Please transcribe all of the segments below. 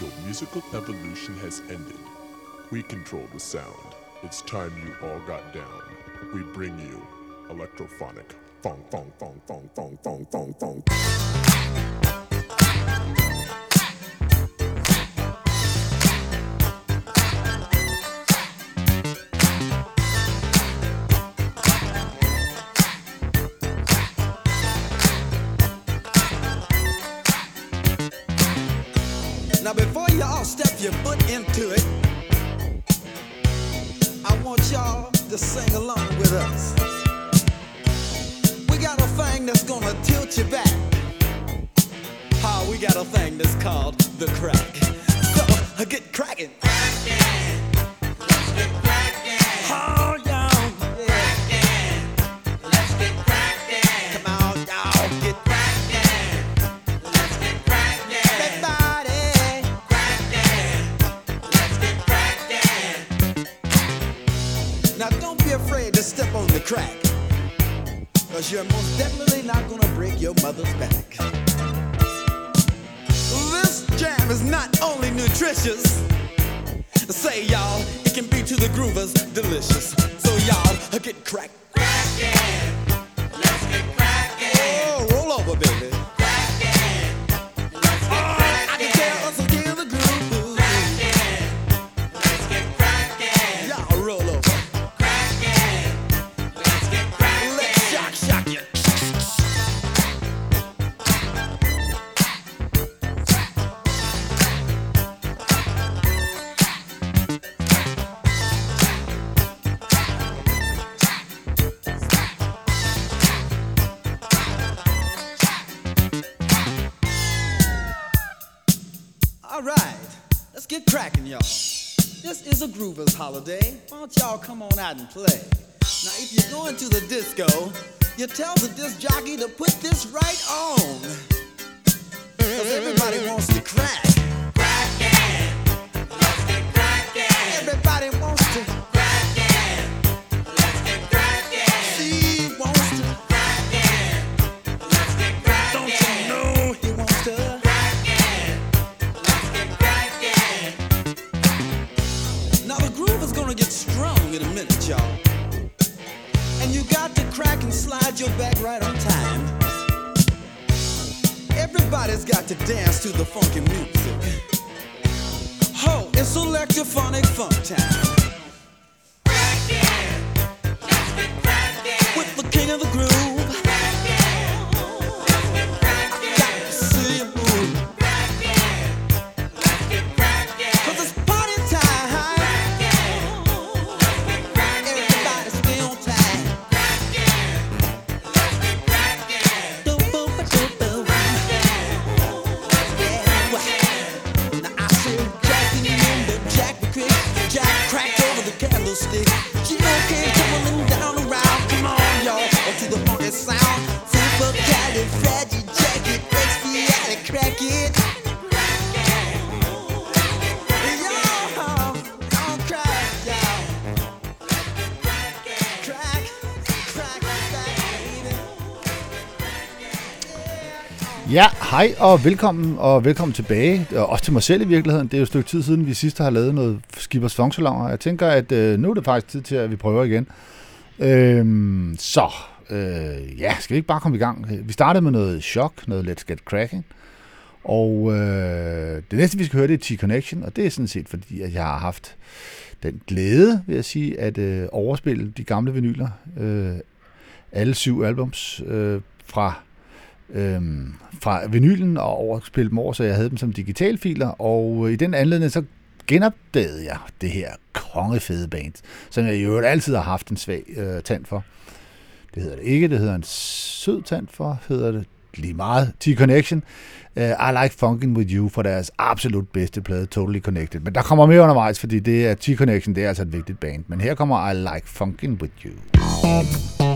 Your musical evolution has ended. We control the sound. It's time you all got down. We bring you electrophonic. Fong, fong, fong, fong, fong, fong, fong, fong. The crack. Hej og velkommen, og velkommen tilbage. Og også til mig selv i virkeligheden. Det er jo et stykke tid siden, vi sidst har lavet noget Skibers Fongsalonger. Jeg tænker, at øh, nu er det faktisk tid til, at vi prøver igen. Øhm, så, øh, ja, skal vi ikke bare komme i gang? Vi startede med noget chok, noget Let's Get Cracking. Og øh, det næste, vi skal høre, det er T-Connection, og det er sådan set, fordi at jeg har haft den glæde, vil jeg sige, at øh, overspille de gamle vinyler. Øh, alle syv albums øh, fra øhm, fra vinylen og overspille dem over, så jeg havde dem som digitalfiler, og øh, i den anledning så genopdagede jeg det her kongefede band, som jeg jo altid har haft en svag øh, tand for. Det hedder det ikke, det hedder en sød tand for, hedder det lige meget. T-Connection. Uh, I Like Funkin' With You for deres absolut bedste plade, Totally Connected. Men der kommer mere undervejs, fordi det er T-Connection, det er altså et vigtigt band. Men her kommer I Like Funkin' With You.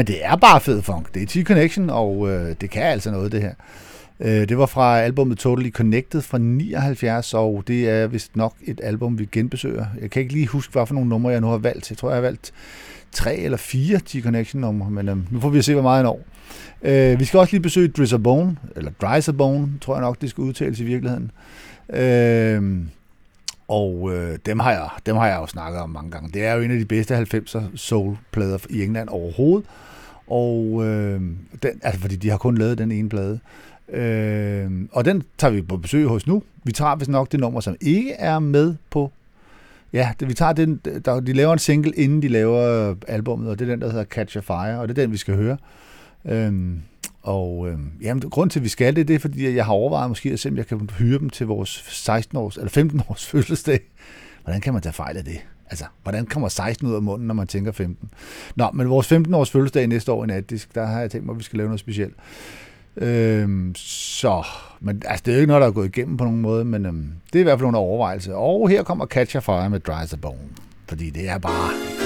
Men det er bare fed funk. Det er T-Connection, og øh, det kan altså noget, det her. Øh, det var fra albumet Totally Connected fra 79, og det er vist nok et album, vi genbesøger. Jeg kan ikke lige huske, hvad for nogle numre jeg nu har valgt. Jeg tror, jeg har valgt tre eller fire T-Connection-numre, men øh, nu får vi se, hvor meget en år. Øh, vi skal også lige besøge Drizzabone, eller Drizzabone, tror jeg nok, det skal udtales i virkeligheden. Øh, og øh, dem, har jeg, dem har jeg jo snakket om mange gange. Det er jo en af de bedste 90'er soul-plader i England overhovedet. Og øh, den, altså fordi de har kun lavet den ene plade. Øh, og den tager vi på besøg hos nu. Vi tager vist nok det nummer, som ikke er med på... Ja, det, vi tager den, der, de laver en single, inden de laver albummet, og det er den, der hedder Catch a Fire, og det er den, vi skal høre. Øh, og øh, jamen, grund til, at vi skal det, det er, fordi jeg har overvejet måske at se, om jeg kan hyre dem til vores 16 års, eller 15 års fødselsdag. Hvordan kan man tage fejl af det? Altså, hvordan kommer 16 ud af munden, når man tænker 15? Nå, men vores 15 års fødselsdag næste år i natdisk, der har jeg tænkt mig, at vi skal lave noget specielt. Øhm, så, men altså, det er jo ikke noget, der er gået igennem på nogen måde, men øhm, det er i hvert fald under overvejelse. Og her kommer Catch a Fire med Dry as a Bone, fordi det er bare...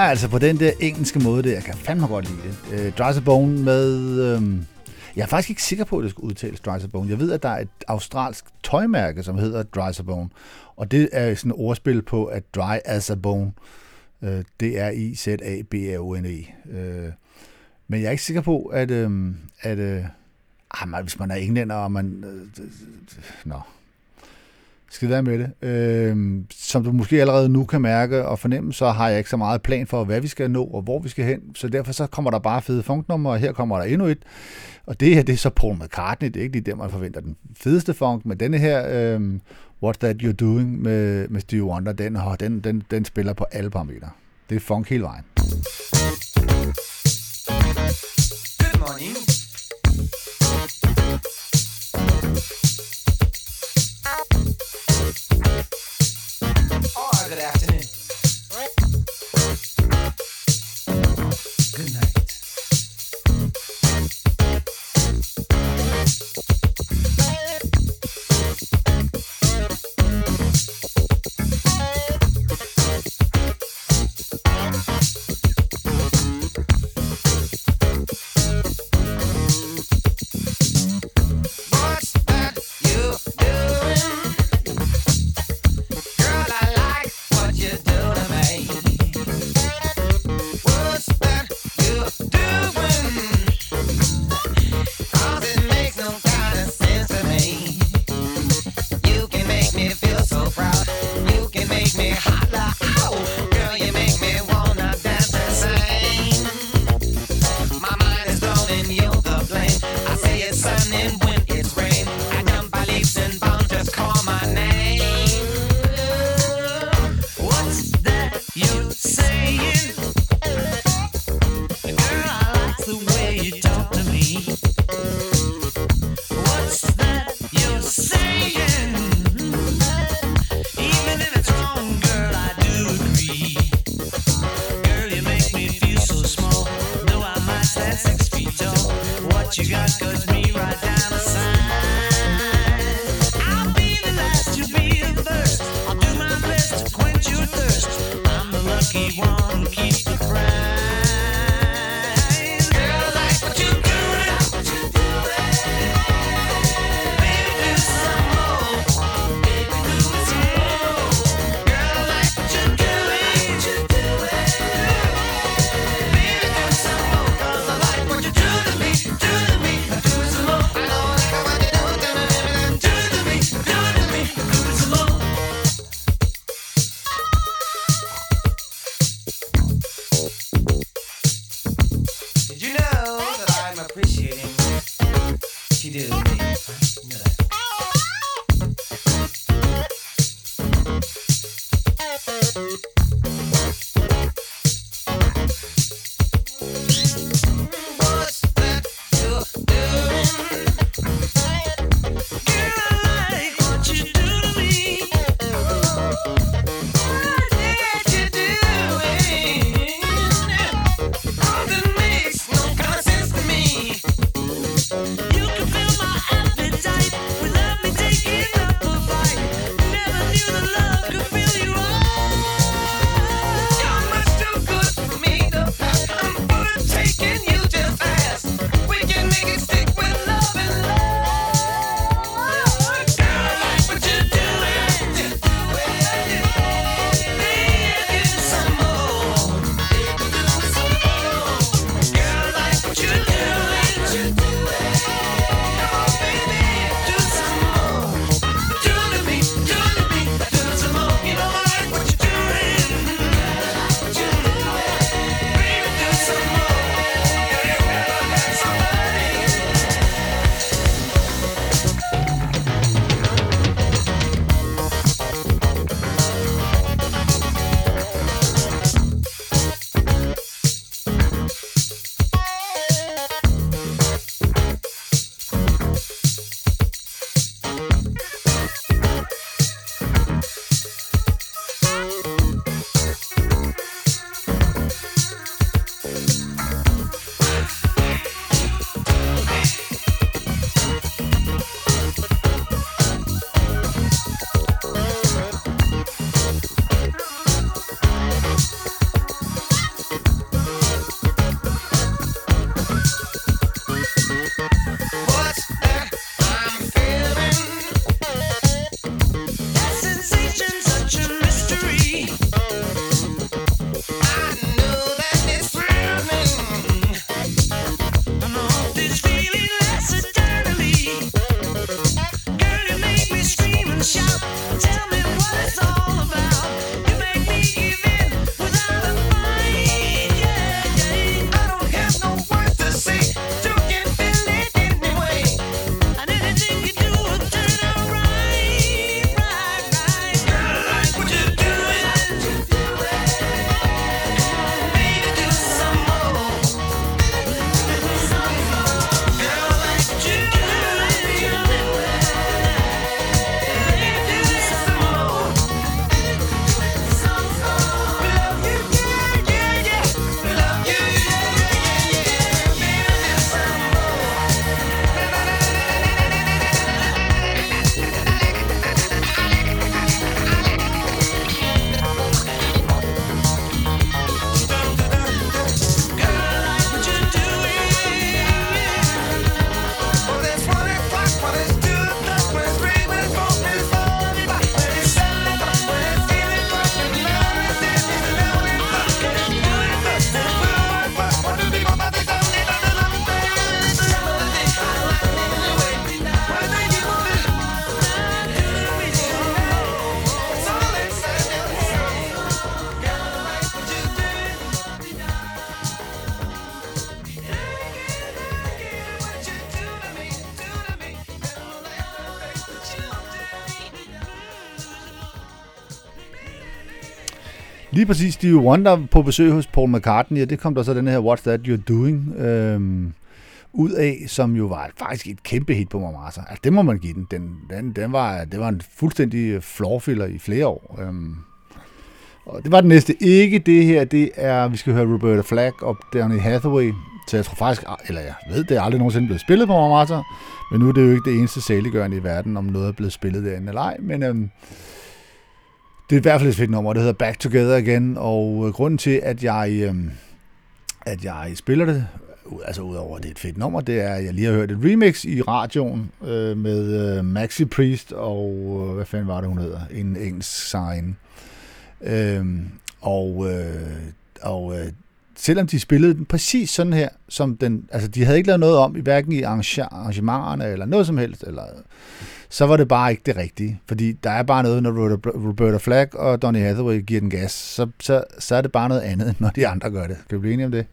det altså på den der engelske måde, det jeg kan fandme godt lide det. Øh, Dry Bone med... Øh, jeg er faktisk ikke sikker på, at det skal udtales Dry Bone. Jeg ved, at der er et australsk tøjmærke, som hedder Dry Bone, og det er sådan et ordspil på, at dry as a bone, øh, D-R-I-Z-A-B-R-O-N-E. Øh, men jeg er ikke sikker på, at, øh, at øh, ah, hvis man er englænder, og man... Øh, nå, skal være med det. Øh, som du måske allerede nu kan mærke og fornemme, så har jeg ikke så meget plan for, hvad vi skal nå og hvor vi skal hen. Så derfor så kommer der bare fede funknummer, og her kommer der endnu et. Og det her, det er så Paul McCartney. Det er ikke lige der, man forventer den fedeste funk, men denne her, øh, What's That You're Doing med, med Stevie Wonder, den, den, den, den spiller på alle parametre. Det er funk hele vejen. Good morning. Good afternoon. you got cause me Lige præcis, Stevie Wonder på besøg hos Paul McCartney, og det kom der så den her What's That You're Doing øhm, ud af, som jo var faktisk et kæmpe hit på Mombasa. Altså, det må man give den. Den, den, den var, det var en fuldstændig floorfiller i flere år. Øhm, og det var den næste. Ikke det her, det er, vi skal høre Roberta Flack og Danny Hathaway. Så jeg tror faktisk, eller jeg ved, det er aldrig nogensinde blevet spillet på Mombasa, men nu er det jo ikke det eneste saliggørende i verden, om noget er blevet spillet derinde eller ej. Men øhm, det er i hvert fald et fedt nummer, det hedder Back Together igen, og øh, grunden til, at jeg, øh, at jeg spiller det, altså udover at det er et fedt nummer, det er, at jeg lige har hørt et remix i radioen øh, med øh, Maxi Priest og, øh, hvad fanden var det, hun hedder, en engelsk sign. Øh, og øh, og øh, selvom de spillede den præcis sådan her, som den, altså de havde ikke lavet noget om, i hverken i arrangementerne eller noget som helst, eller så var det bare ikke det rigtige. Fordi der er bare noget, når Roberta Flack og Donny Hathaway giver den gas, så, så, så er det bare noget andet, end når de andre gør det. Kan vi blive enige om det?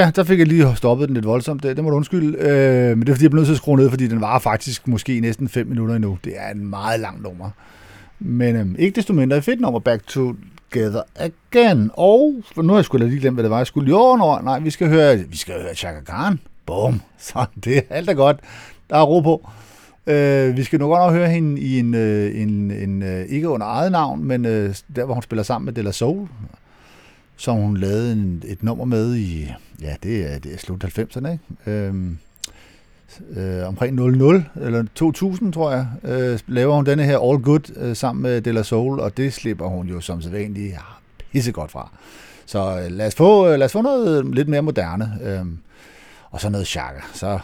Ja, der fik jeg lige stoppet den lidt voldsomt. Det, det må du undskylde. Øh, men det er fordi, jeg blev nødt til at skrue ned, fordi den var faktisk måske næsten 5 minutter endnu. Det er en meget lang nummer. Men øh, ikke desto mindre et fedt nummer, Back to Together Again. Og for nu har jeg sgu lige glemt, hvad det var, jeg skulle. Jo, nå, nej, vi skal høre, vi skal høre Chaka Khan. Bum. Så det er alt er godt. Der er ro på. Øh, vi skal nu godt nok høre hende i en, øh, en, en, en ikke under eget navn, men øh, der, hvor hun spiller sammen med Della Soul, som hun lavede en, et nummer med i, ja, det er, det er slut 90'erne, ikke? Øhm, øh, omkring 00 eller 2000, tror jeg, øh, laver hun denne her All Good øh, sammen med Della Soul, og det slipper hun jo som sædvanligt ja, godt fra. Så øh, lad, os få, øh, lad os få noget lidt mere moderne, øh, og så noget chakra, så,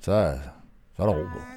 så, så er der ro på.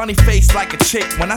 Funny face like a chick. When I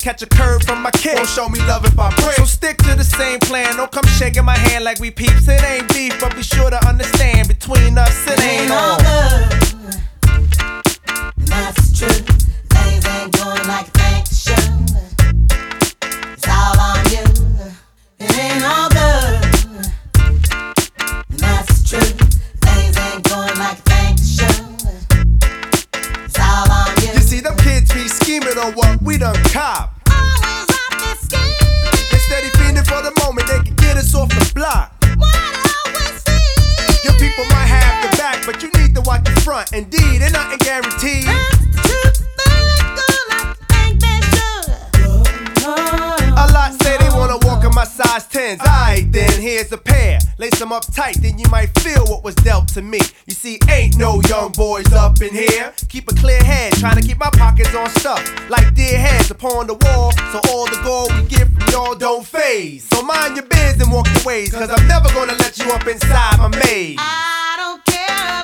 catch a curve from my kid. Don't show me love if I break. So stick to the same plan. Don't come shaking my hand like we peeps. It ain't beef, but be sure to understand between us it ain't all good. That's true. Things ain't going like they should. It's all on you. It ain't all on what we done cop. Always up to scheming. They steady fiending for the moment they can get us off the block. Your people might have the back, but you need to watch the front. Indeed, and nothing guaranteed. My size 10s. Alright, then here's a pair. Lace them up tight, then you might feel what was dealt to me. You see, ain't no young boys up in here. Keep a clear head, trying to keep my pockets on stuff. Like dear heads upon the wall, so all the gold we get from y'all don't phase. So mind your biz and walk your ways, cause I'm never gonna let you up inside my maze. I don't care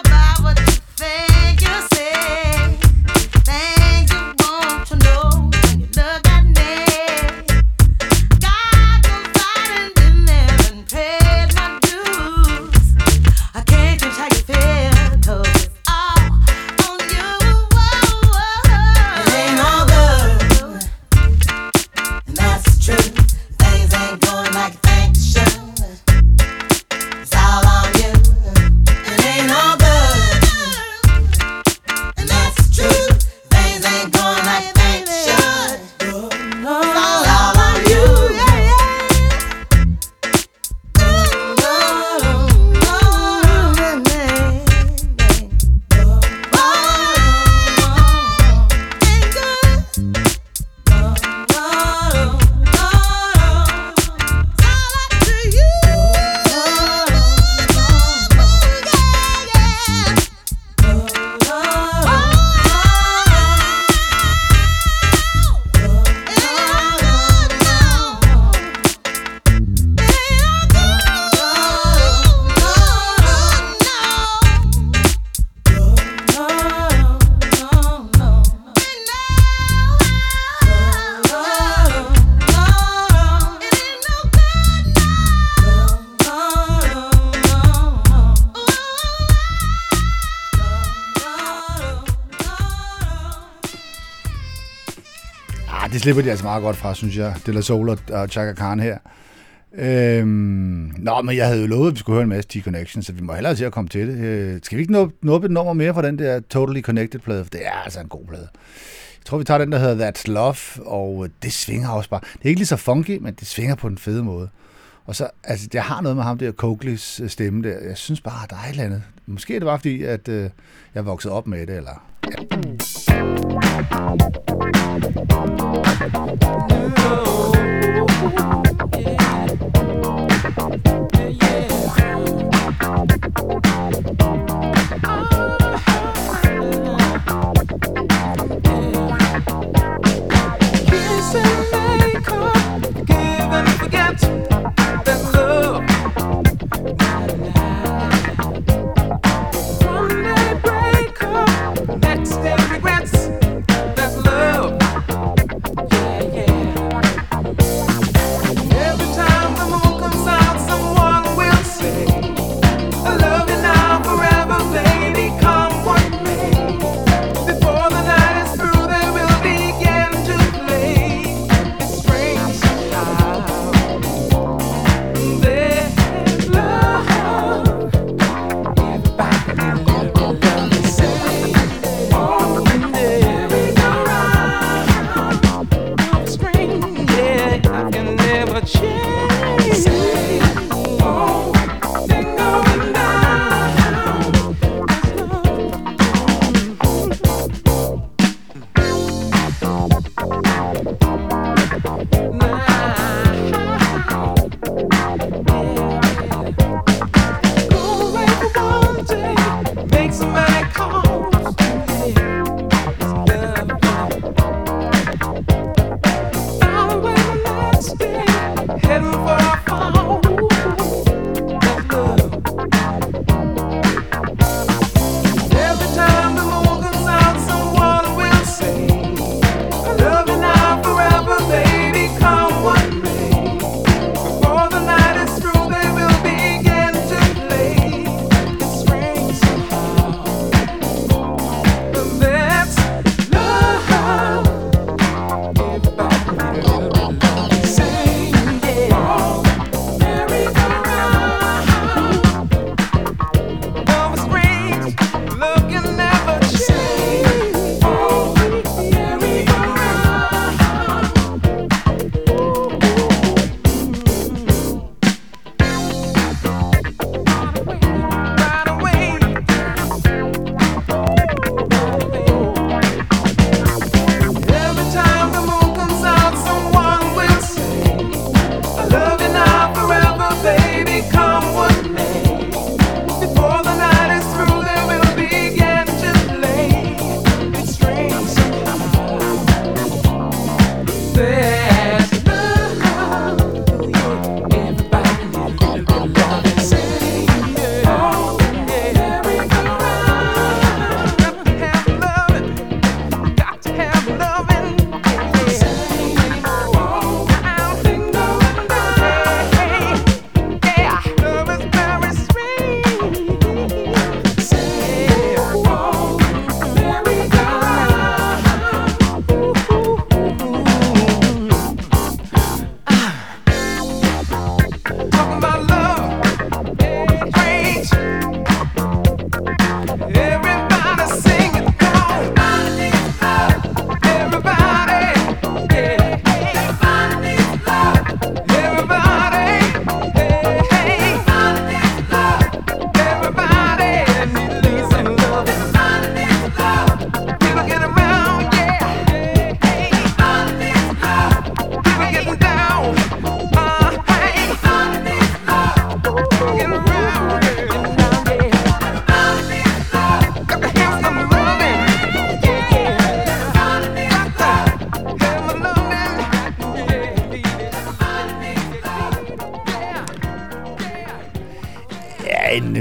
slipper de altså meget godt fra, synes jeg. De La Soul og, Chaka Khan her. Øhm, nå, men jeg havde jo lovet, at vi skulle høre en masse T-Connection, så vi må hellere til at komme til det. Øh, skal vi ikke nå, nå et nummer mere fra den der Totally Connected-plade? For det er altså en god plade. Jeg tror, vi tager den, der hedder That's Love, og det svinger også bare. Det er ikke lige så funky, men det svinger på den fede måde. Og så, altså, jeg har noget med ham der, Coakleys øh, stemme der. Jeg synes bare, der er et eller andet. Måske er det bare fordi, at øh, jeg er vokset op med det, eller... Ja. Oh.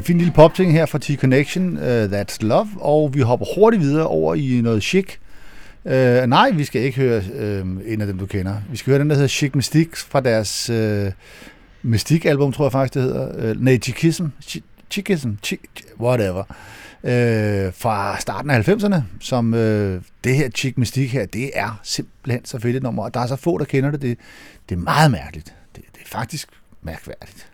Fin lille popting her fra T-Connection, uh, That's Love, og vi hopper hurtigt videre over i noget chic. Uh, nej, vi skal ikke høre uh, en af dem, du kender. Vi skal høre den, der hedder Chic Mystique fra deres uh, Mystique-album, tror jeg faktisk, det hedder. Uh, nej, Chicism. Chicism. Whatever. Uh, fra starten af 90'erne, som uh, det her Chic Mystique her, det er simpelthen så fedt et nummer, og der er så få, der kender det. Det, det er meget mærkeligt. Det, det er faktisk mærkværdigt.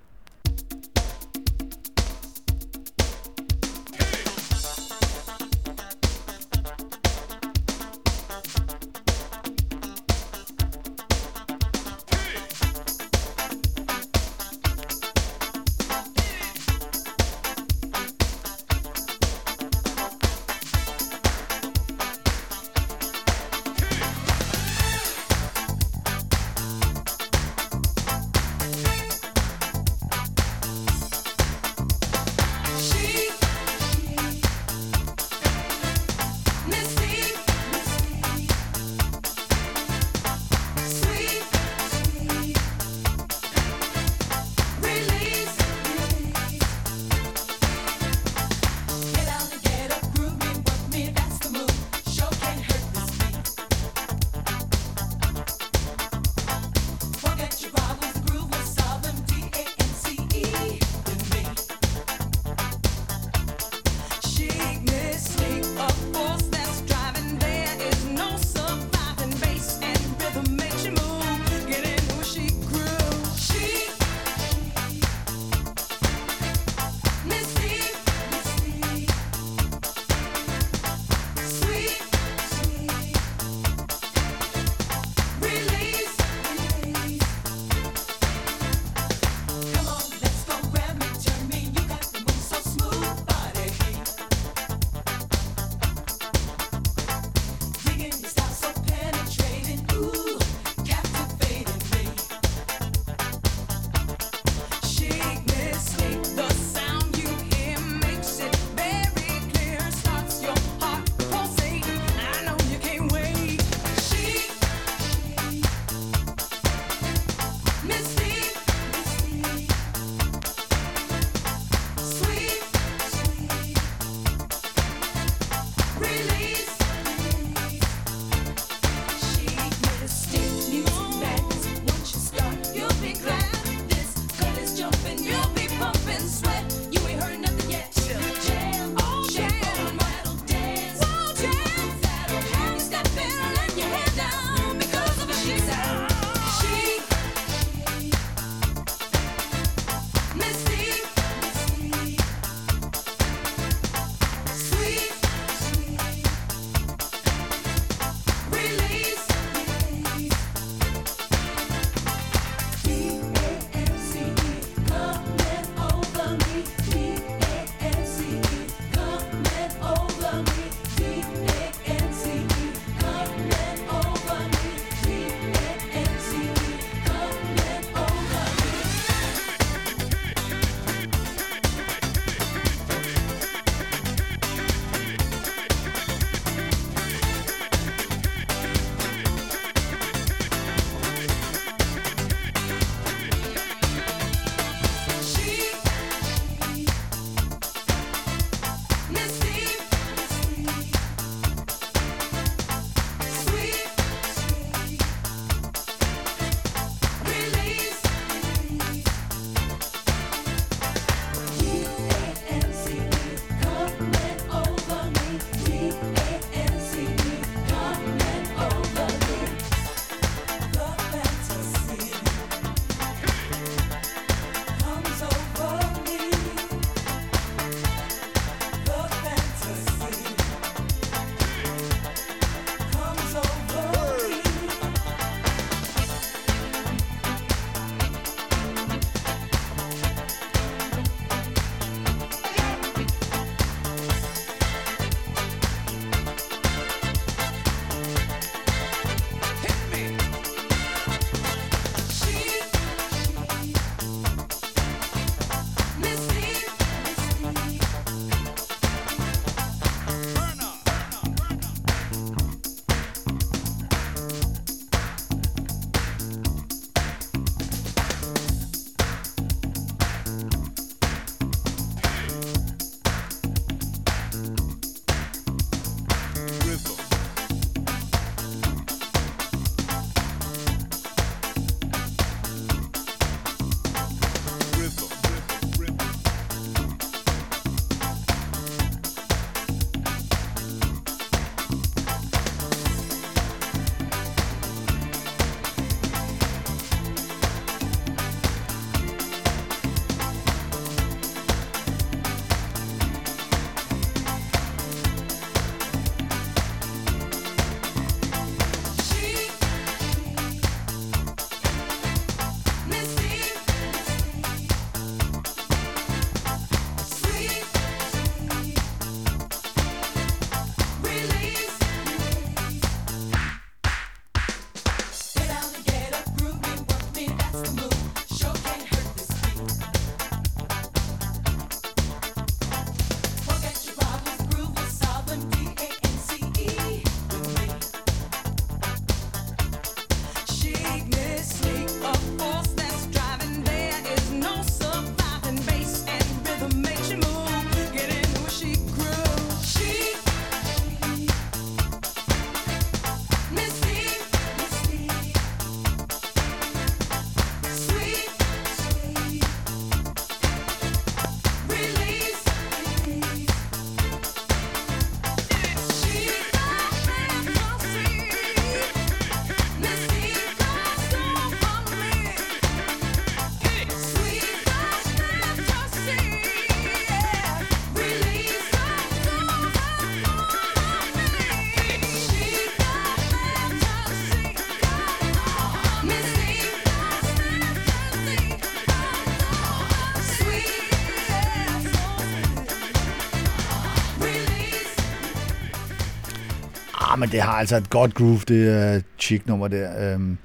Det har altså et godt groove, det øh, er Chick-nummer der. Um,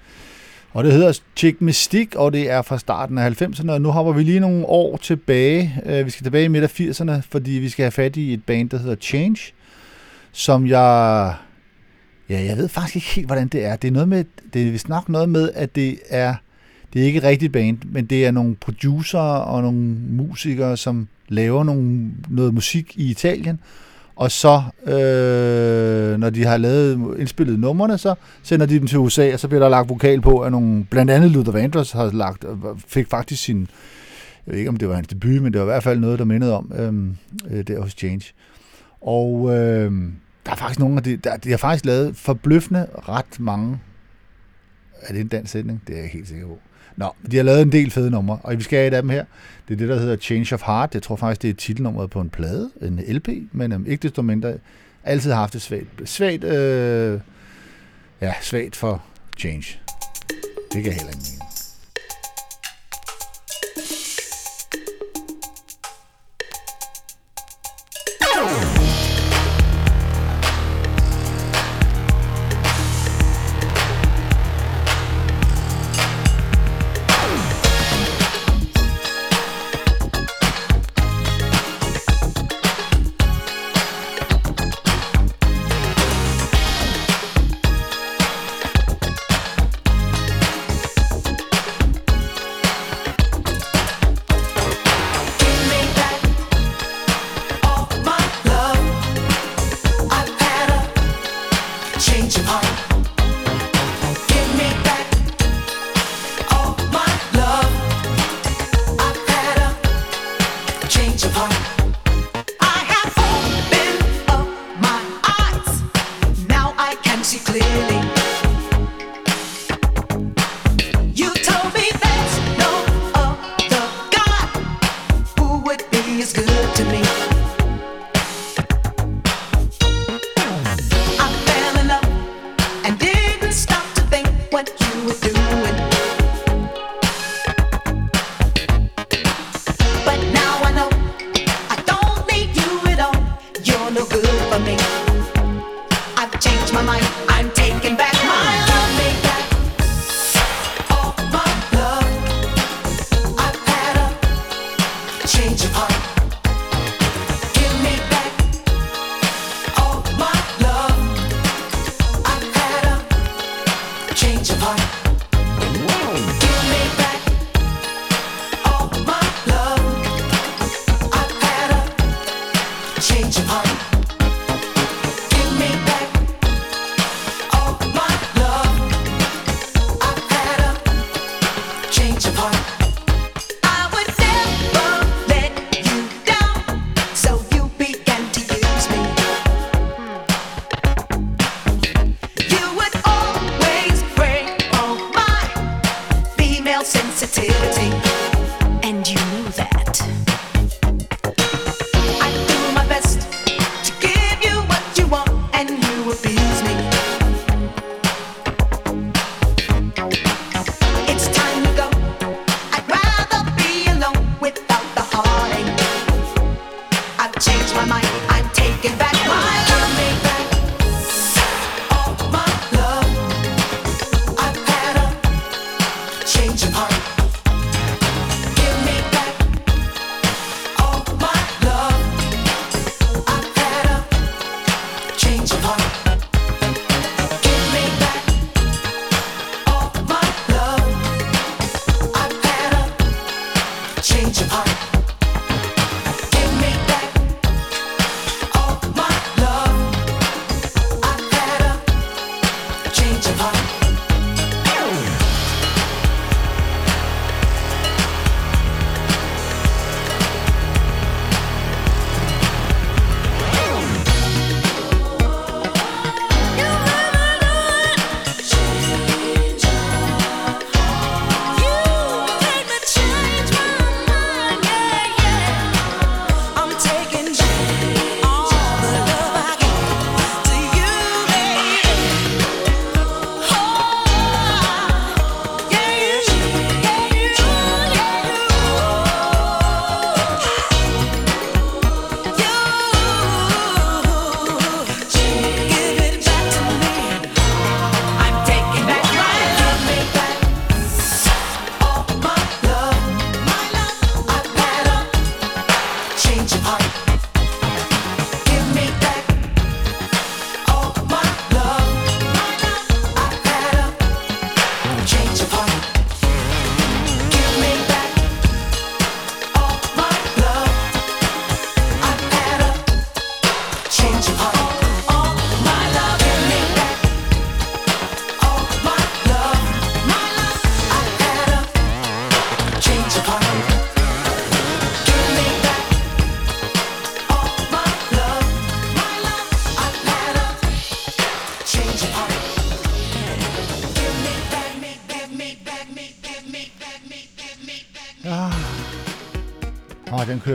og det hedder Chick Mystique, og det er fra starten af 90'erne, og nu hopper vi lige nogle år tilbage. Uh, vi skal tilbage i midt af 80'erne, fordi vi skal have fat i et band, der hedder Change, som jeg... Ja, jeg ved faktisk ikke helt, hvordan det er. Det er noget med, det er vist nok noget med, at det er, det er ikke et rigtigt band, men det er nogle producer og nogle musikere, som laver nogle, noget musik i Italien, og så, øh, når de har lavet indspillet numrene, så sender de dem til USA, og så bliver der lagt vokal på, af nogle, blandt andet Luther Vandross har lagt, øh, fik faktisk sin, jeg ved ikke om det var hans debut, men det var i hvert fald noget, der mindede om øhm, øh, der hos Change. Og øh, der er faktisk nogle af de, der, de har faktisk lavet forbløffende ret mange, er det en dansk sætning? Det er jeg helt sikker på. Nå, de har lavet en del fede numre, og vi skal have et af dem her. Det er det, der hedder Change of Heart. Jeg tror faktisk, det er titelnummeret på en plade, en LP, men um, ikke desto mindre altid haft det svagt, svagt, øh, ja, svagt for Change. Det kan jeg heller ikke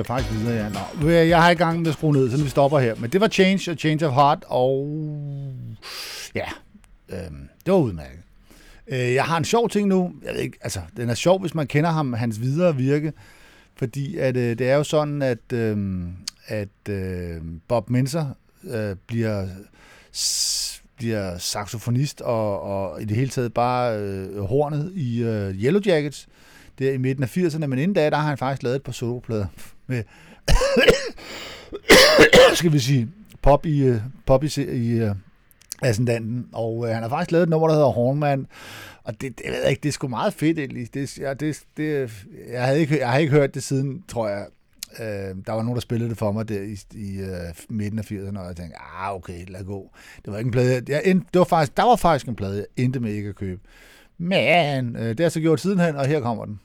kører faktisk videre, ja. Nå, jeg har i gang med at skrue ned, så vi stopper her. Men det var Change og Change of Heart, og ja, øhm, det var udmærket. Øh, jeg har en sjov ting nu. Jeg ved ikke, altså, den er sjov, hvis man kender ham, hans videre virke. Fordi at, øh, det er jo sådan, at, øh, at øh, Bob Minzer øh, bliver, bliver saxofonist og, og i det hele taget bare øh, hornet i øh, Yellow Jackets der i midten af 80'erne, men inden da, der har han faktisk lavet et par soloplader med, skal vi sige, pop i, øh, pop i, i øh, ascendanten, og øh, han har faktisk lavet et nummer, der hedder Hornman, og det, det, jeg ved ikke, det er sgu meget fedt egentlig. Det, ja, det, det, jeg, havde ikke, jeg har ikke hørt det siden, tror jeg, øh, der var nogen, der spillede det for mig der i, i øh, midten af 80'erne, og jeg tænkte, ah, okay, lad gå. Det var ikke en plade, jeg, end, det var faktisk, der var faktisk en plade, jeg endte med ikke at købe. Men øh, det har jeg så gjort sidenhen, og her kommer den.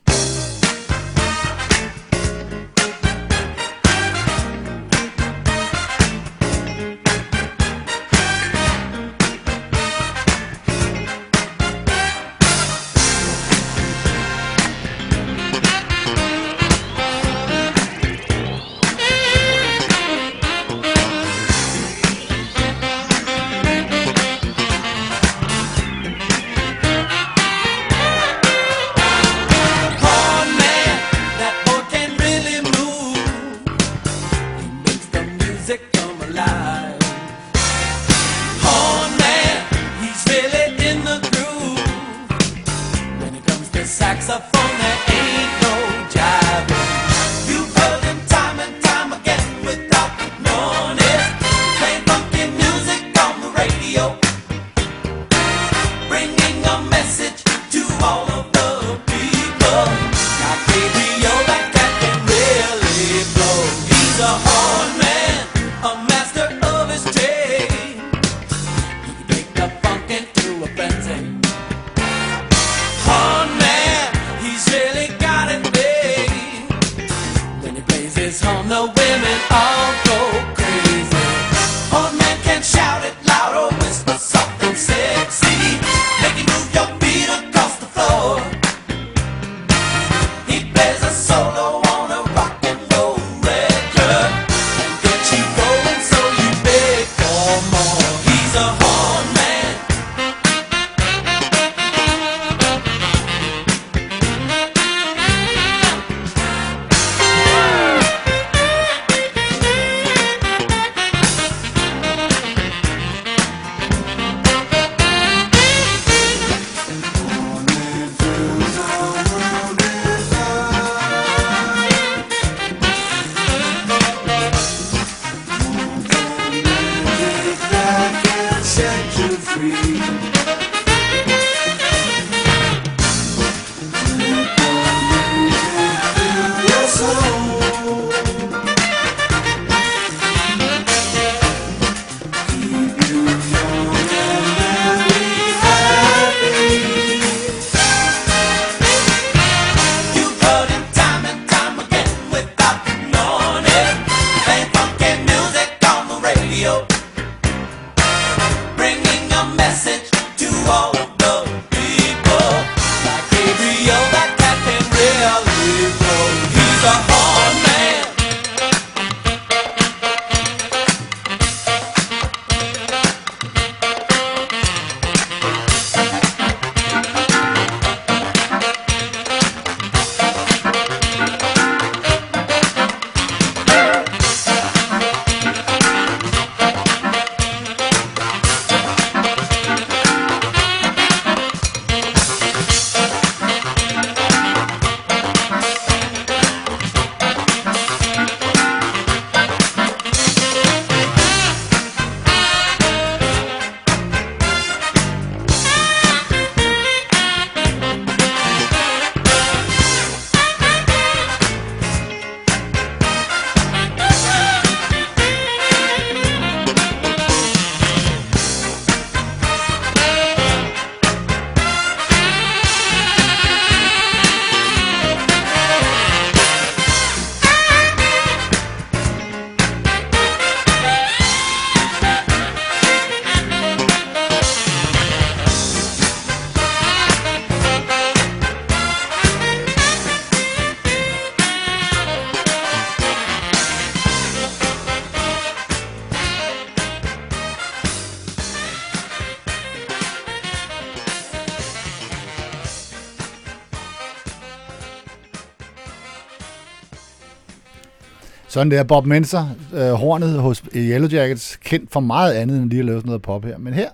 Sådan der, Bob Menser, øh, hornet hos Yellow Jackets, kendt for meget andet end lige at lave sådan noget pop her. Men her,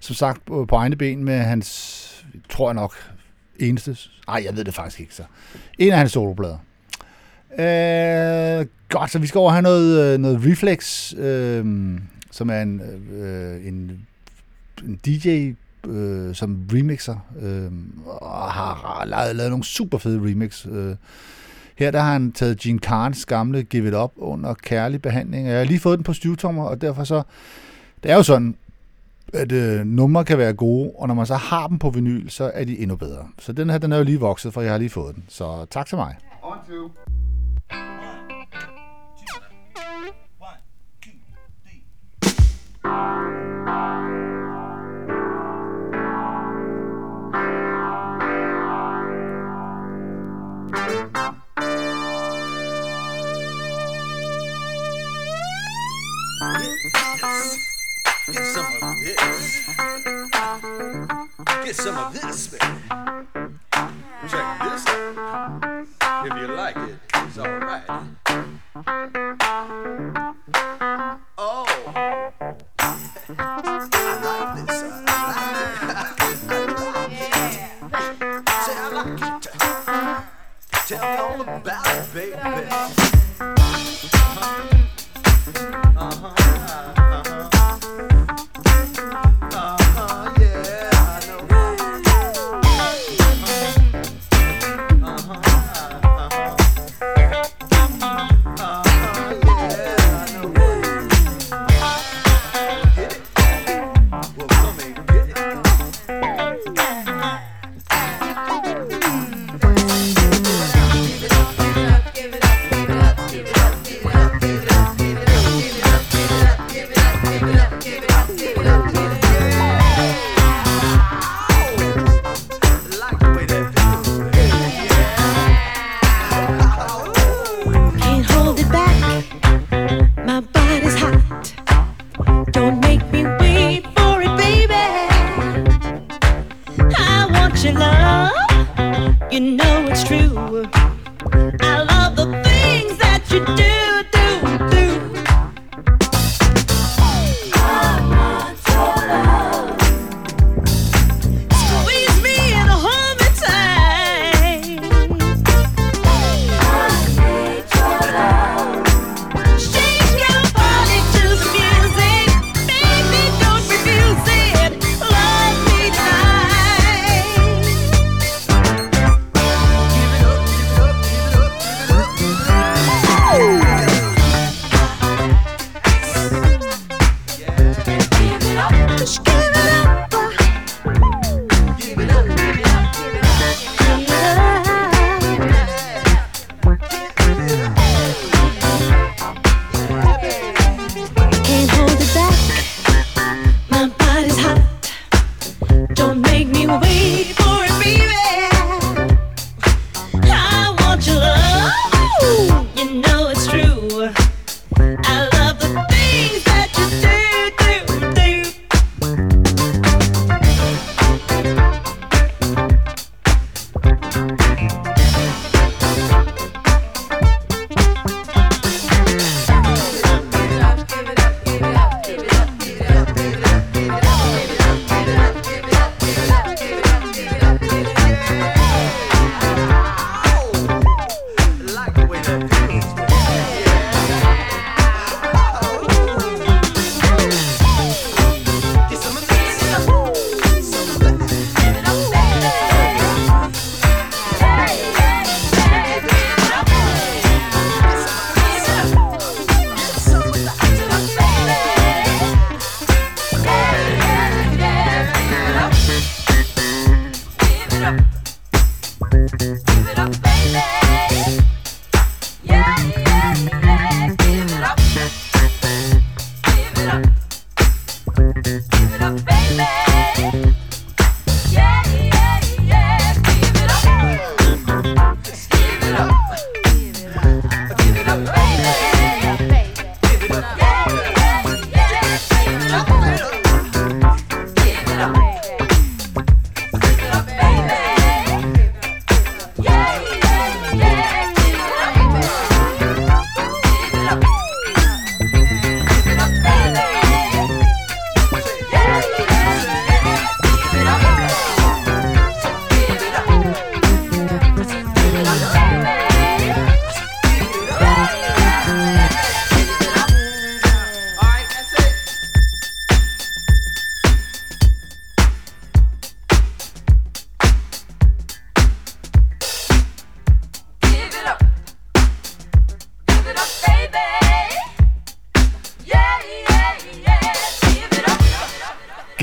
som sagt, på på egne ben med hans, tror jeg nok, eneste, nej, jeg ved det faktisk ikke så, en af hans soloplader. Øh, godt, så vi skal over have noget, øh, noget Reflex, øh, som er en, øh, en, en DJ, øh, som remixer, øh, og har lavet, lavet nogle super fede remix. Øh. Her der har han taget Gene Carnes gamle Give It Up under kærlig behandling. Jeg har lige fået den på styvtommer, og derfor så, det er jo sådan, at øh, numre kan være gode, og når man så har dem på vinyl, så er de endnu bedre. Så den her, den er jo lige vokset, for jeg har lige fået den. Så tak til mig. Get some of this. Get some of this, man. Check this out. If you like it, it's alright. Oh. I like this. I like it. Say I like it. Tell me all about it, baby.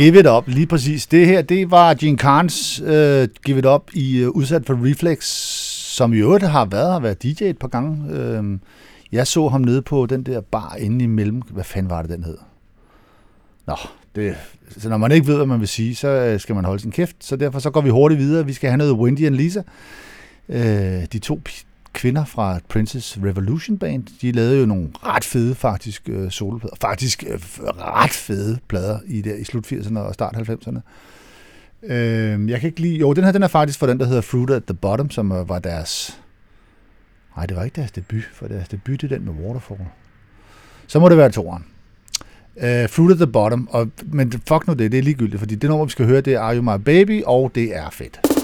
Give It Up, lige præcis. Det her, det var Gene Carnes uh, Give It Up i uh, Udsat for Reflex, som i øvrigt har været har været DJ et par gange. Uh, jeg så ham nede på den der bar inde i mellem... Hvad fanden var det, den hed? Nå, det, så når man ikke ved, hvad man vil sige, så øh, skal man holde sin kæft. Så derfor så går vi hurtigt videre. Vi skal have noget Wendy and Lisa. Øh, de to kvinder fra Princess Revolution Band, de lavede jo nogle ret fede faktisk øh, soloplader. Faktisk øh, ret fede plader i, der, i slut 80'erne og start 90'erne. Øh, jeg kan ikke lide... Jo, den her den er faktisk for den, der hedder Fruit at the Bottom, som øh, var deres... Nej, det var ikke deres debut, for deres debut det er den med Waterfall. Så må det være toeren. Uh, Fruit at the Bottom, og, men fuck nu det, det er ligegyldigt, fordi det nummer, vi skal høre, det er Are You My Baby, og det er fedt.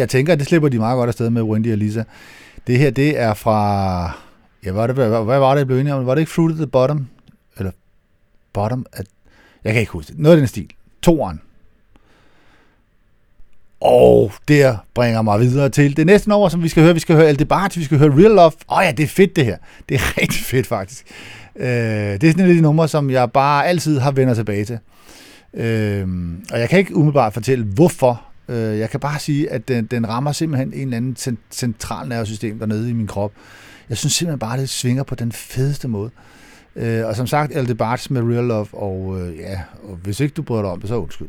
Jeg tænker, at det slipper de meget godt afsted med Wendy og Lisa. Det her, det er fra... Ja, hvad, var det, hvad, hvad var det, jeg blev enig om? Var det ikke Fruit at the Bottom? Eller Bottom at... Jeg kan ikke huske det. Noget af den stil. Toren. Og der bringer mig videre til det næste nummer, som vi skal høre. Vi skal høre Aldebart, vi skal høre Real Love. Åh oh ja, det er fedt det her. Det er rigtig fedt faktisk. Øh, det er sådan et af de numre, som jeg bare altid har vendt tilbage til. Øh, og jeg kan ikke umiddelbart fortælle, hvorfor. Øh, jeg kan bare sige, at den, den rammer simpelthen en eller anden cent- central nervesystem dernede i min krop. Jeg synes simpelthen bare, at det svinger på den fedeste måde. Øh, og som sagt, Aldebarts med Real Love, og øh, ja, og hvis ikke du bryder dig om det, så undskyld.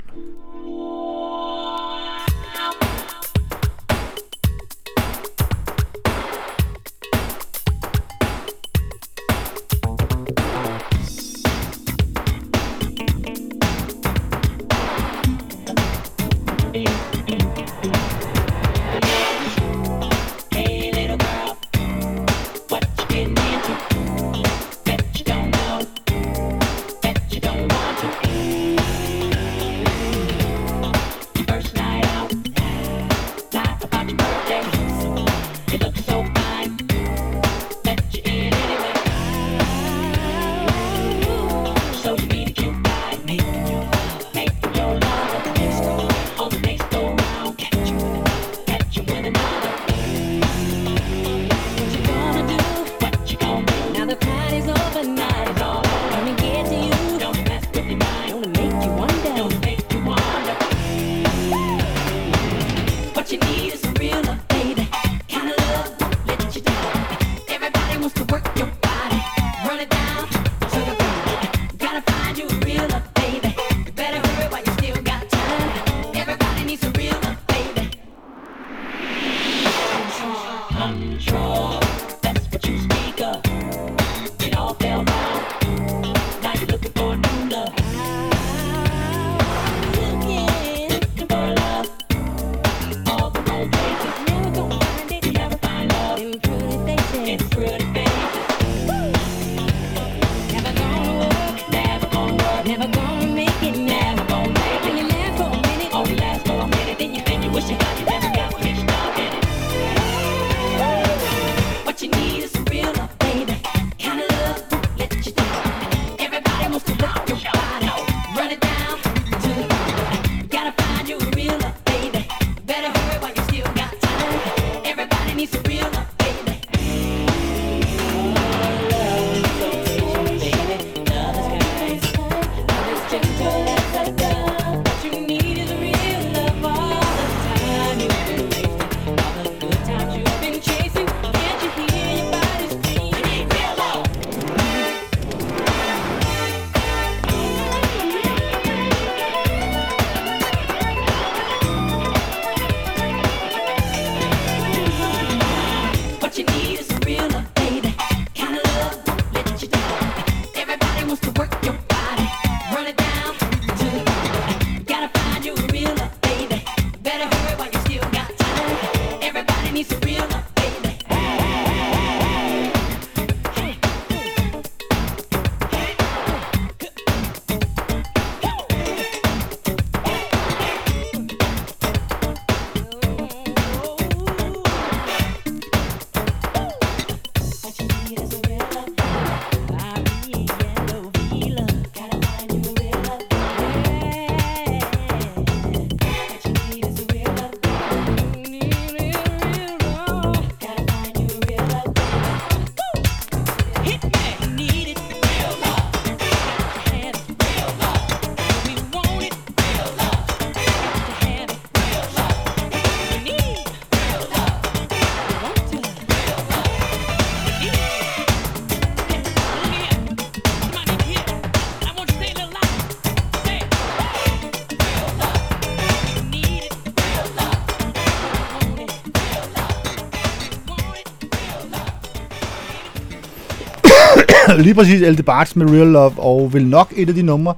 Lige præcis Elde Barts med Real Love, og vil nok et af de numre,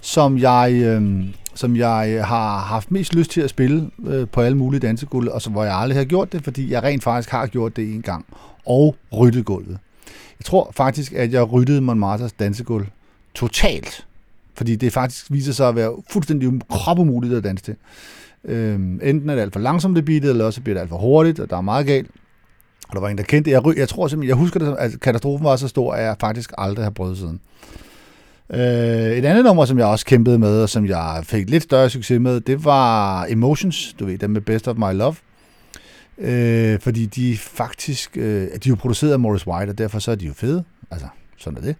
som jeg, øh, som jeg har haft mest lyst til at spille øh, på alle mulige dansegulve, og så, hvor jeg aldrig har gjort det, fordi jeg rent faktisk har gjort det en gang. Og ryddet gulvet. Jeg tror faktisk, at jeg ryddede Montmartres dansegulv totalt, fordi det faktisk viser sig at være fuldstændig um-, kropumuligt at danse til. Øhm, enten er det alt for langsomt det beatet, eller også bliver det alt for hurtigt, og der er meget galt. Og der var en, der kendte. Jeg, jeg tror simpelthen, jeg husker det, at katastrofen var så stor, at jeg faktisk aldrig har prøvet siden. Øh, et andet nummer, som jeg også kæmpede med, og som jeg fik lidt større succes med, det var Emotions, du ved, dem med Best of My Love. Øh, fordi de faktisk, øh, de er jo produceret af Morris White, og derfor så er de jo fede. Altså, sådan er det.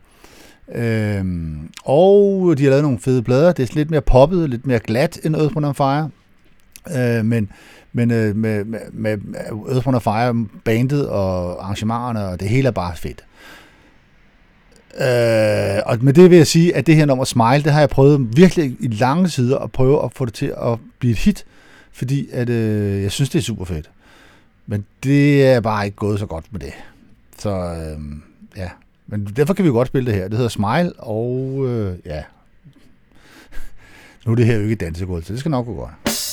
Øhm, og de har lavet nogle fede plader. Det er lidt mere poppet, lidt mere glat end Earth, Wind Fire. Øh, men men øh, med, med, med Earth, Wind Fire, bandet og arrangementerne, og det hele er bare fedt. Øh, og med det vil jeg sige, at det her nummer Smile, det har jeg prøvet virkelig i lange sider at prøve at få det til at blive et hit, fordi at, øh, jeg synes, det er super fedt. Men det er bare ikke gået så godt med det. Så øh, ja, men derfor kan vi godt spille det her. Det hedder Smile, og øh, ja, nu er det her jo ikke et dansegulv, så det skal nok gå godt.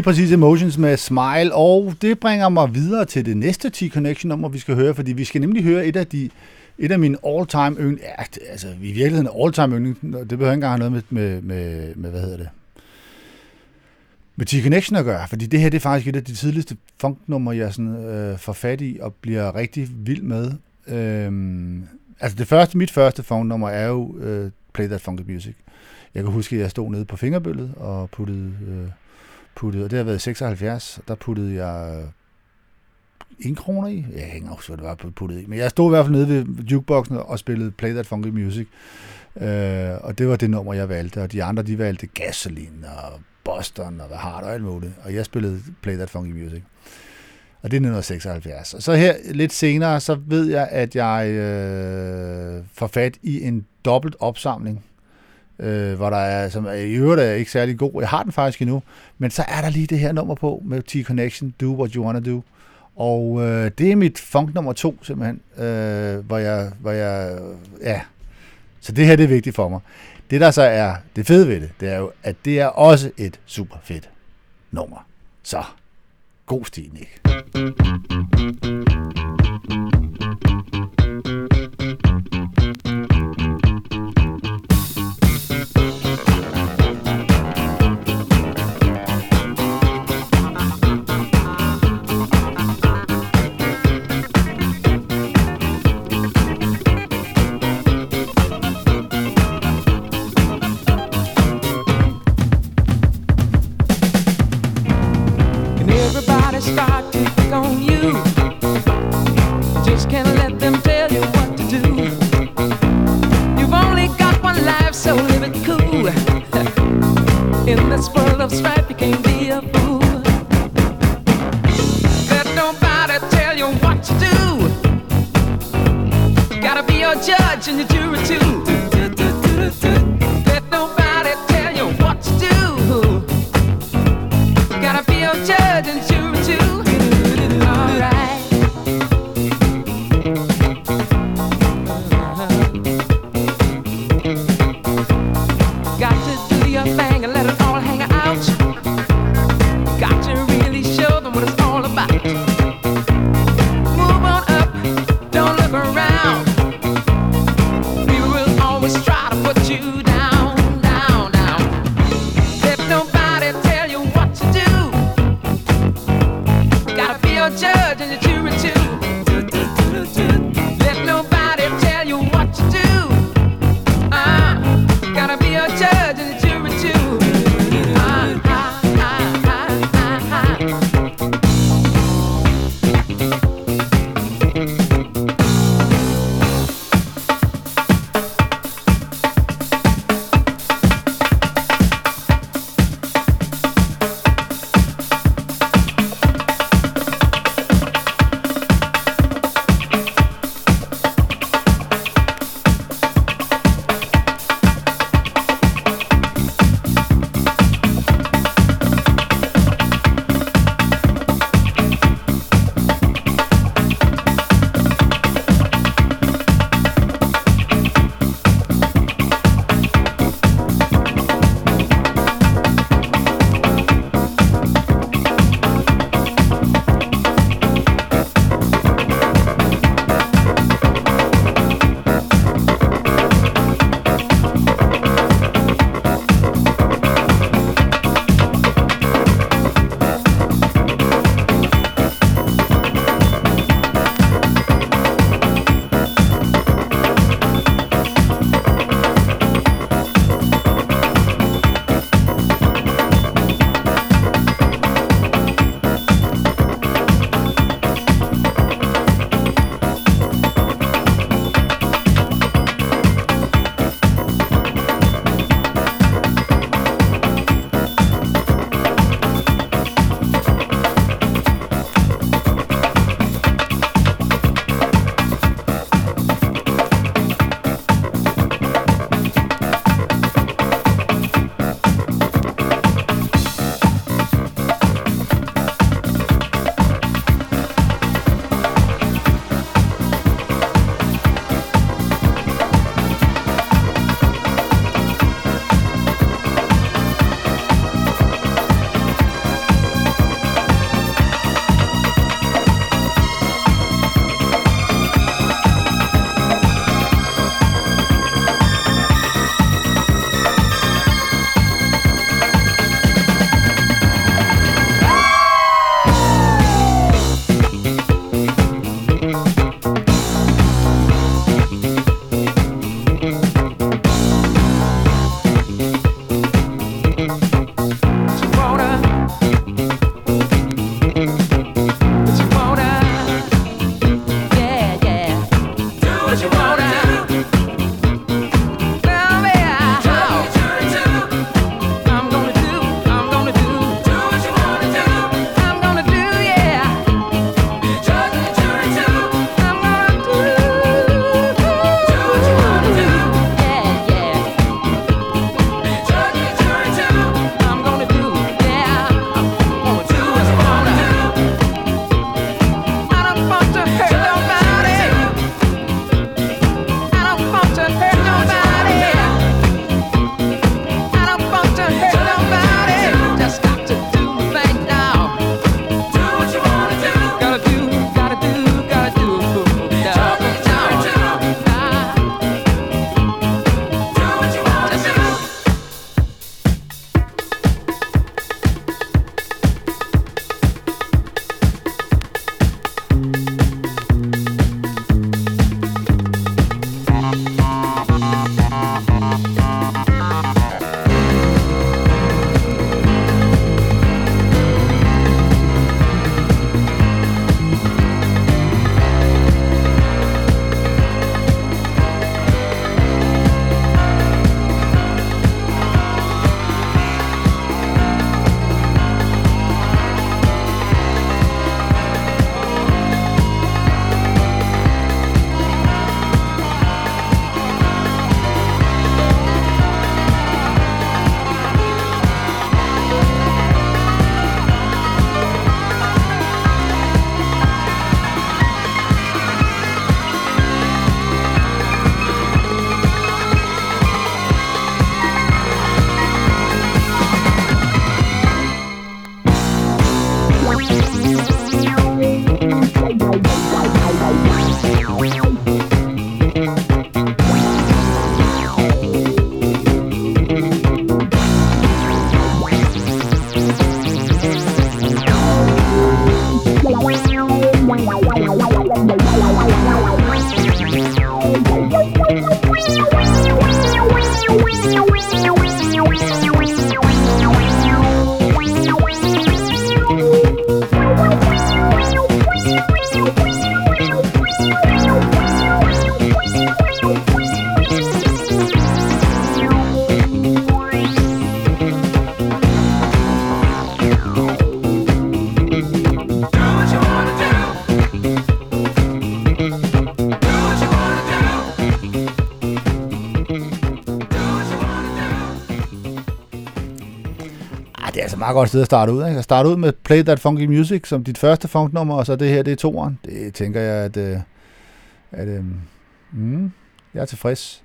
Lige præcis Emotions med Smile, og det bringer mig videre til det næste T-Connection nummer, vi skal høre, fordi vi skal nemlig høre et af de et af mine all-time yndling, ja, det- altså i virkeligheden all-time yndling, det behøver ikke engang have noget med, med, med, med hvad hedder det, med T-Connection at gøre, fordi det her det er faktisk et af de tidligste funknummer, jeg sådan, øh, får fat i og bliver rigtig vild med. Øhm, altså det første, mit første funknummer er jo øh, Play That Funky Music. Jeg kan huske, at jeg stod nede på fingerbøllet og puttede, øh, puttede og det har været i 76, og der puttede jeg øh, en kroner i. Jeg hænger også, hvad det var puttet i. Men jeg stod i hvert fald nede ved jukeboxen og spillede Play That Funky Music. Øh, og det var det nummer, jeg valgte. Og de andre, de valgte Gasoline og Boston og hvad har du alt muligt. Og jeg spillede Play That Funky Music. Og det er 1976. Og så her lidt senere, så ved jeg, at jeg øh, får fat i en dobbelt opsamling, øh, hvor der er, som i øvrigt er ikke særlig god. Jeg har den faktisk endnu, men så er der lige det her nummer på med T-Connection, Do What You Wanna Do. Og øh, det er mit funk nummer to, simpelthen, øh, hvor, jeg, hvor jeg, ja, så det her det er vigtigt for mig. Det der så er det fede ved det, det er jo, at det er også et super fedt nummer. Så, god stil, Nick. Meget godt sted at starte ud. Ikke? At starte ud med Play That Funky Music som dit første funknummer, og så det her, det er toeren. Det tænker jeg, at, øh, at øh, mm, jeg er tilfreds.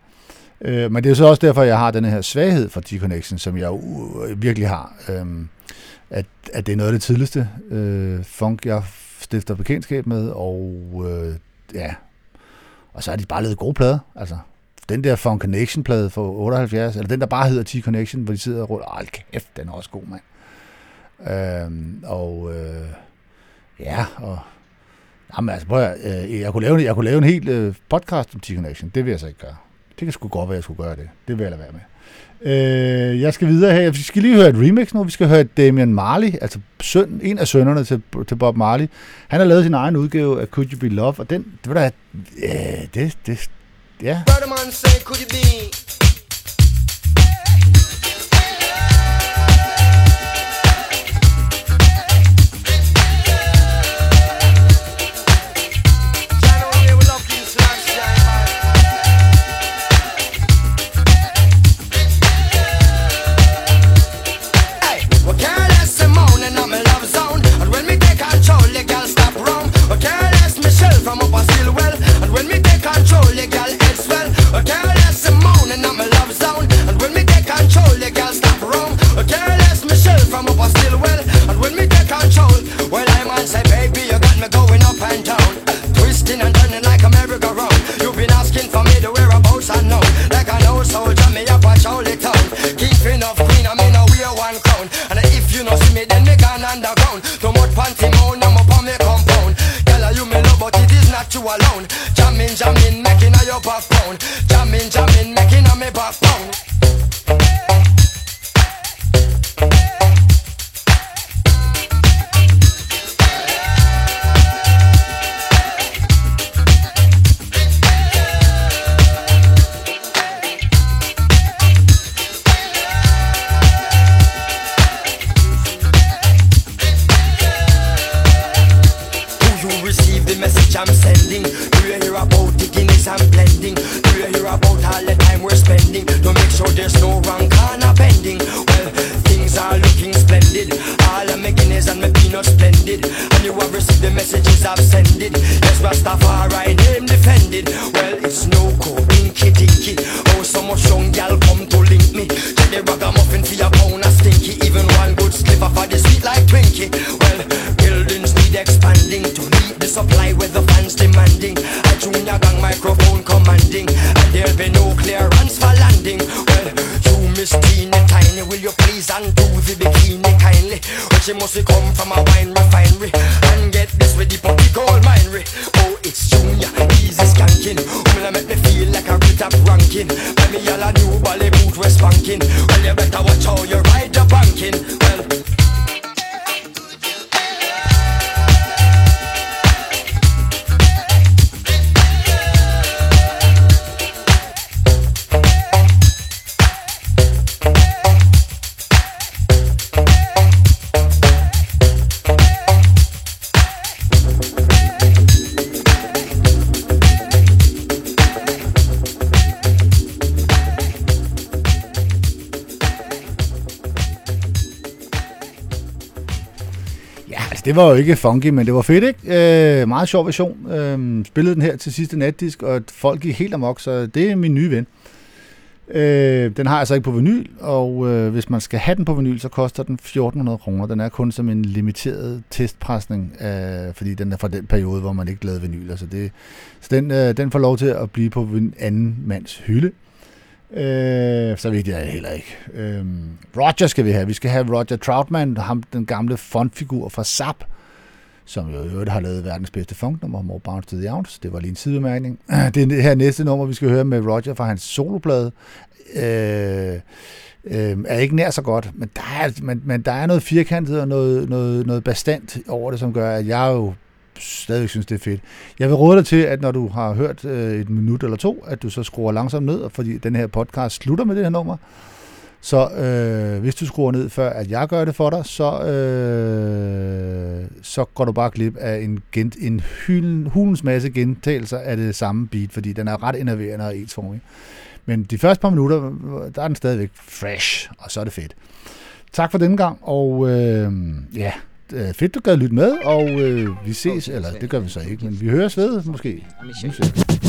Øh, men det er så også derfor, jeg har den her svaghed for T-Connection, som jeg øh, virkelig har. Øh, at, at det er noget af det tidligste øh, funk, jeg stifter bekendtskab med, og øh, ja, og så er de bare lavet gode plader. Altså, den der Funk Connection plade fra 78, eller den der bare hedder T-Connection, hvor de sidder og ruller, hold kæft, den er også god, mand. Øhm, og øh, ja, og jamen, altså, prøv at, øh, jeg, kunne lave, jeg kunne lave en hel øh, podcast om T-Connection, det vil jeg så ikke gøre. Det kan sgu godt være, at jeg skulle gøre det. Det vil jeg lade være med. Øh, jeg skal videre her. Vi skal lige høre et remix nu. Vi skal høre Damian Marley, altså søn, en af sønnerne til, til Bob Marley. Han har lavet sin egen udgave af Could You Be Love, og den, det var da, ja, det, det, ja. Yeah. The girl stop wrong. Well, careless Michelle from up a still well. And when me take control, well, I man say, baby, you got me going up and down. Twisting and turning like a merry-go-round. You've been asking for me to whereabouts unknown. Like I know soldier, me up a Charlie town. Keeping of queen, I mean, I wear one crown. And if you not see me, then me gone underground. Too much panty moan, I'm up on me compound. Girl, you me love, but it is not you alone. Jamming, jamming, making a your backbone. Jamming, Hacemos músico det var jo ikke funky, men det var fedt, ikke? Øh, meget sjov version. Øh, spillede den her til sidste natdisk, og folk gik helt amok, så det er min nye ven. Øh, den har jeg så ikke på vinyl, og øh, hvis man skal have den på vinyl, så koster den 1400 kroner. Den er kun som en limiteret testpresning, øh, fordi den er fra den periode, hvor man ikke lavede vinyl. Så, det, så den, øh, den får lov til at blive på en anden mands hylde. Øh, så vigtigt er det heller ikke. Øh, Roger skal vi have. Vi skal have Roger Troutman, ham, den gamle fondfigur fra SAP, som jo i øvrigt har lavet verdens bedste funknummer, More Bounce to the Ounce. Det var lige en sidebemærkning. Det er det her næste nummer, vi skal høre med Roger fra hans soloplade. Øh, øh, er ikke nær så godt, men der er, men, men der er noget firkantet og noget, noget, noget bastant over det, som gør, at jeg jo stadig synes, det er fedt. Jeg vil råde dig til, at når du har hørt øh, et minut eller to, at du så skruer langsomt ned, fordi den her podcast slutter med det her nummer. Så øh, hvis du skruer ned, før at jeg gør det for dig, så, øh, så går du bare glip af en, gen, en hylen, hulens masse gentagelser af det samme beat, fordi den er ret enerverende og ensformig. Men de første par minutter, der er den stadigvæk fresh, og så er det fedt. tak for denne gang, og øh, ja, øh, fedt du gad lytte med, og øh, vi ses, eller det gør vi så ikke, men vi høres ved måske. Nu.